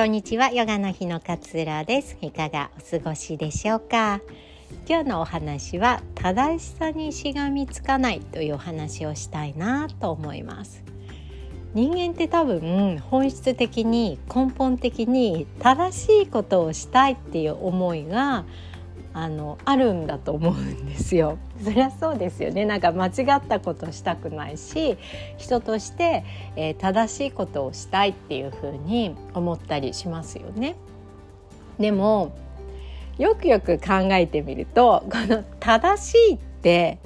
こんにちは。ヨガの日のかつらです。いかがお過ごしでしょうか？今日のお話は正しさにしがみつかないというお話をしたいなと思います。人間って多分本質的に根本的に正しいことをしたいっていう思いがあのあるんだと思うんですよ。そりゃそうですよねなんか間違ったことしたくないし人として、えー、正しいことをしたいっていうふうに思ったりしますよね。でもよくよく考えてみるとこの正しいって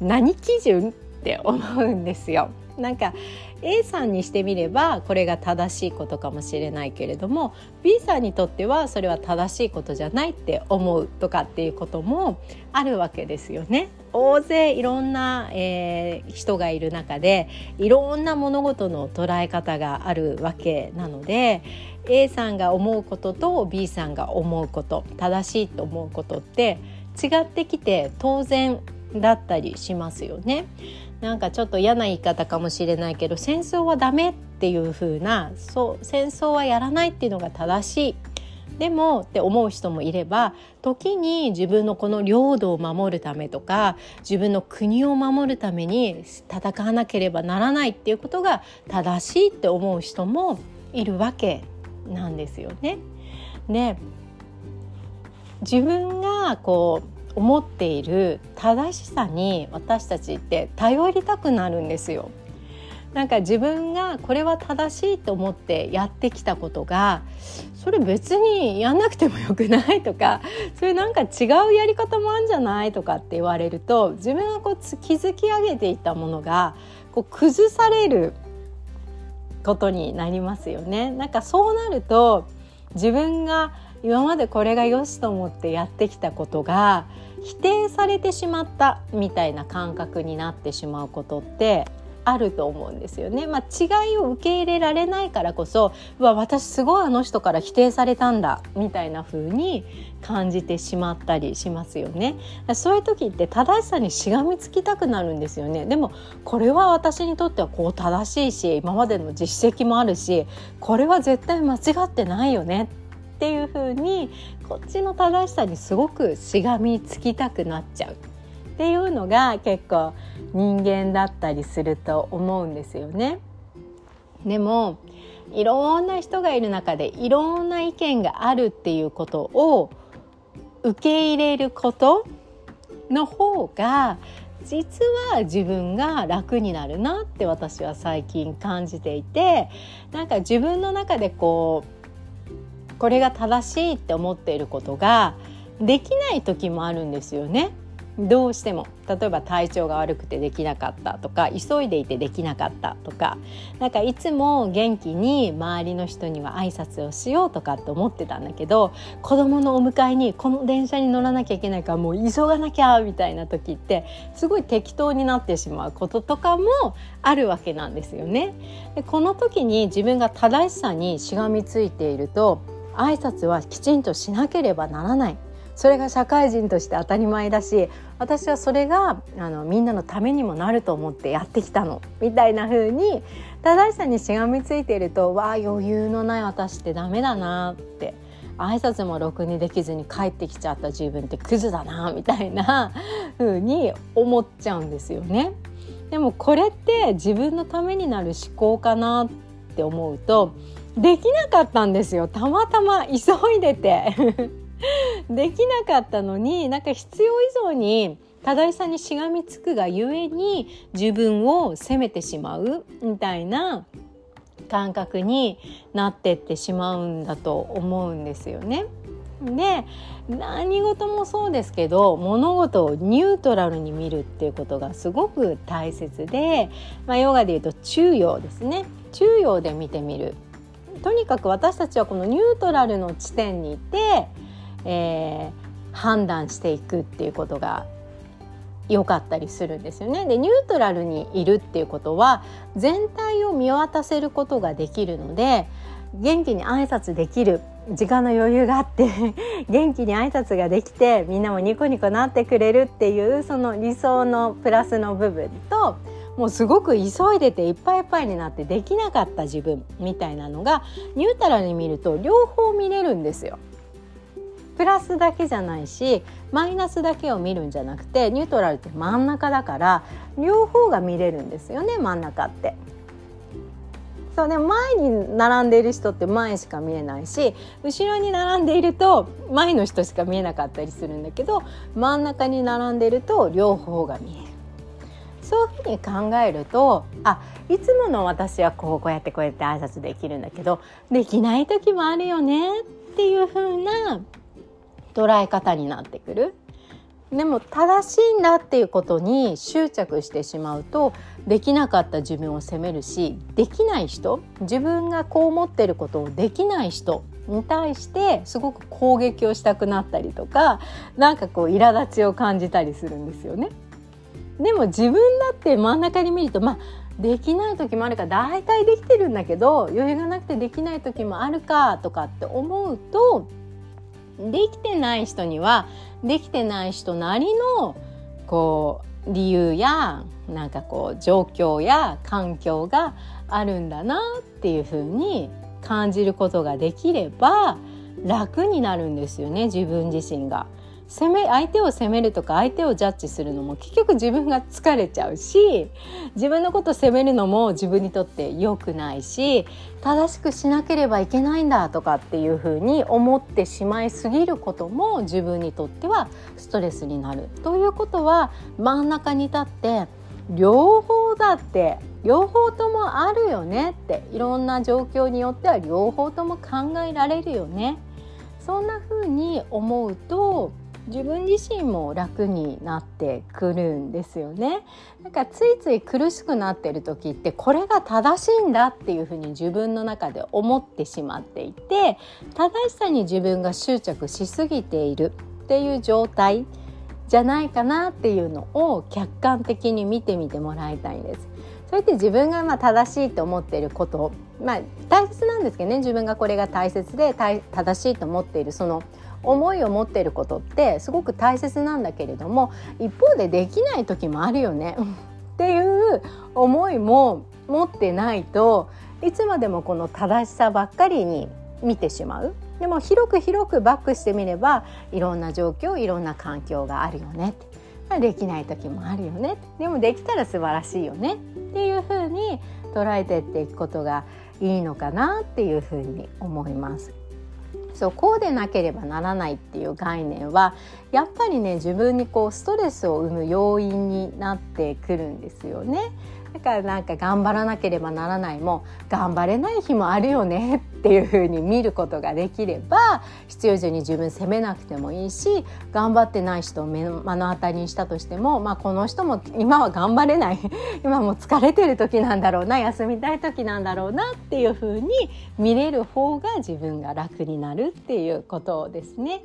何基準って思うんですよ。なんか A さんにしてみればこれが正しいことかもしれないけれども B さんにとってはそれは正しいことじゃないって思うとかっていうこともあるわけですよね。大勢いろんな、えー、人がいる中でいろんな物事の捉え方があるわけなので A さんが思うことと B さんが思うこと正しいと思うことって違ってきて当然だったりしますよね。なんかちょっと嫌な言い方かもしれないけど戦争はダメっていう風なそう戦争はやらないっていうのが正しいでもって思う人もいれば時に自分のこの領土を守るためとか自分の国を守るために戦わなければならないっていうことが正しいって思う人もいるわけなんですよね。で自分がこう思っている正しさに私たちって頼りたくなるんですよ。なんか自分がこれは正しいと思ってやってきたことがそれ別にやんなくてもよくないとかそれなんか違うやり方もあるんじゃないとかって言われると自分がこう築き上げていたものがこう崩されることになりますよね。なんかそうなると自分が今までこれが良しと思ってやってきたことが否定されてしまったみたいな感覚になってしまうことってあると思うんですよね。まあ、違いを受け入れられないからこそうわ私すごいあの人から否定されたんだみたいな風に感じてしまったりしますよね。そういう時って正しさにしがみつきたくなるんですよね。でもこれは私にとってはこう正しいし今までの実績もあるしこれは絶対間違ってないよねっていう風にこっちの正しさにすごくしがみつきたくなっちゃうっていうのが結構人間だったりすると思うんですよね。でもいろんな人がいる中でいろんな意見があるっていうことを受け入れることの方が実は自分が楽になるなって私は最近感じていてなんか自分の中でこうこれが正しいって思っていることができない時もあるんですよね。どうしても例えば体調が悪くてできなかったとか急いでいてできなかったとかなんかいつも元気に周りの人には挨拶をしようとかって思ってたんだけど子供のお迎えにこの電車に乗らなきゃいけないからもう急がなきゃみたいな時ってすごい適当になってしまうこととかもあるわけなんですよね。でこの時に自分が正しさにしがみついていると挨拶はきちんとしなければならない。それが社会人として当たり前だし私はそれがあのみんなのためにもなると思ってやってきたの。みたいな風に正しさにしがみついているとわあ余裕のない私ってダメだなって。挨拶もろくにできずに帰ってきちゃった自分ってクズだなみたいな風に思っちゃうんですよね。でもこれって自分のためになる思考かなって思うとできなかったんですよ。たまたま急いでて。できなかったのになんか必要以上に正しさにしがみつくがゆえに自分を責めてしまうみたいな感覚になってってしまうんだと思うんですよね。で何事もそうですけど物事をニュートラルに見るっていうことがすごく大切で、まあ、ヨガでいうと中庸ですね。中庸で見てみる。とにかく私たちはこのニュートラルの地点にいて、えー、判断していくっていうことが良かったりするんですよね。でニュートラルにいるっていうことは全体を見渡せることができるので元気に挨拶できる時間の余裕があって 元気に挨拶ができてみんなもニコニコなってくれるっていうその理想のプラスの部分ともうすごく急いでていっぱいいっぱいになってできなかった自分みたいなのがニュートラルに見ると両方見れるんですよ。プラスだけじゃないしマイナスだけを見るんじゃなくてニュートラルって真ん中だから両方が見れるんですよね真ん中って。そうね前に並んでいる人って前しか見えないし後ろに並んでいると前の人しか見えなかったりするんだけど真ん中に並んでいると両方が見える。そういうふうに考えるとあいつもの私はこうこうやってこうやって挨拶できるんだけどできない時もあるよねっていうふうな捉え方になってくる。でも正しいんだっていうことに執着してしまうとできなかった自分を責めるしできない人自分がこう思ってることをできない人に対してすごく攻撃をしたくなったりとかなんかこう苛立ちを感じたりするんですよね。でも自分だって真ん中に見るとまあできない時もあるから大体できてるんだけど余裕がなくてできない時もあるかとかって思うとできてない人にはできてない人なりのこう理由やなんかこう状況や環境があるんだなっていうふうに感じることができれば楽になるんですよね自分自身が。責め相手を責めるとか相手をジャッジするのも結局自分が疲れちゃうし自分のことを責めるのも自分にとって良くないし正しくしなければいけないんだとかっていうふうに思ってしまいすぎることも自分にとってはストレスになる。ということは真ん中に立って両方だって両方ともあるよねっていろんな状況によっては両方とも考えられるよね。そんな風に思うと自分自身も楽になってくるんですよね。なんかついつい苦しくなってる時ってこれが正しいんだっていうふうに自分の中で思ってしまっていて正しさに自分が執着しすぎているっていう状態じゃないかなっていうのを客観的に見てみてもらいたいんです。そうやって自分がまあ正しいと思っていること。まあ大切なんですけどね。自分がこれが大切で正しいと思っているその思いを持っていることってすごく大切なんだけれども一方でできない時もあるよね。っていう思いも持ってないといつまでもこの正しさばっかりに見てしまう。でも広く広くバックしてみればいろんな状況いろんな環境があるよねできない時もあるよねでもできたら素晴らしいよねっていうふうに捉えていっていくことがいいのかなっていうふうに思います。そうこうでなければならないっていう概念はやっぱりね自分にこうストレスを生む要因になってくるんですよね。だからなんか頑張らなければならないも頑張れない日もあるよね っていう風に見ることができれば必要以上に自分責めなくてもいいし頑張ってない人を目の当たりにしたとしても、まあ、この人も今は頑張れない 今も疲れてる時なんだろうな休みたい時なんだろうなっていう風に見れる方が自分が楽になるっていうことですね。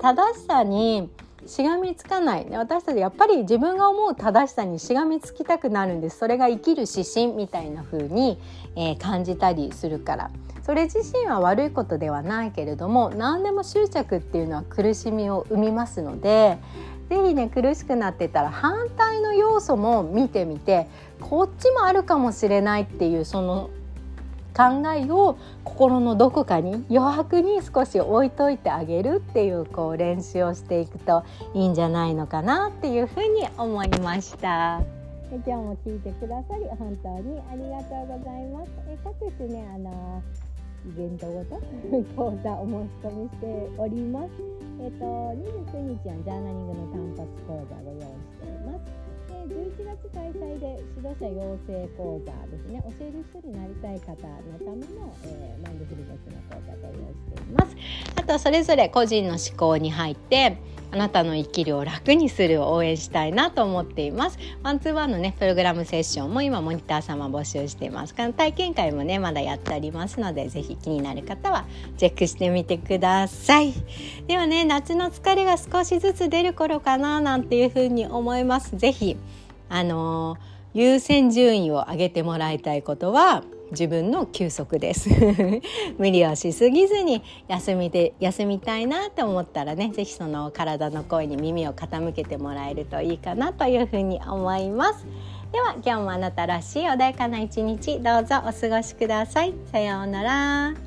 正しさにしがみつかない。私たちやっぱり自分が思う正しさにしがみつきたくなるんです。それが生きる指針みたいな風に、えー、感じたりするから。それ自身は悪いことではないけれども何でも執着っていうのは苦しみを生みますので是非ね苦しくなってたら反対の要素も見てみてこっちもあるかもしれないっていうその考えを心のどこかに余白に少し置いといてあげるっていうこう練習をしていくといいんじゃないのかなっていうふうに思いました。今日も聞いてくださり本当にありがとうございます。え各種ねあのイベントごと講座お申し込みしております。えっ、と29日はジャーナリングの単発講座ご用意しています。月開催で指導者養成講座ですね教える人になりたい方のための、えー、マインドフルネスの講座ご用意しています。あとそれぞれ個人の思考に入ってあなたの生きるを楽にするを応援したいなと思っています。ワンツーワンのねプログラムセッションも今モニター様募集しています。体験会もねまだやっております。のでぜひ気になる方はチェックしてみてくださいではね夏の疲れが少しずつ出る頃かななんていうふうに思います。ぜひあの優先順位を上げてもらいたいことは自分の休息です。無理をしすぎずに休みで休みたいなと思ったらね是非その体の声に耳を傾けてもらえるといいかなというふうに思います。では今日もあなたらしい穏やかな一日どうぞお過ごしください。さようなら。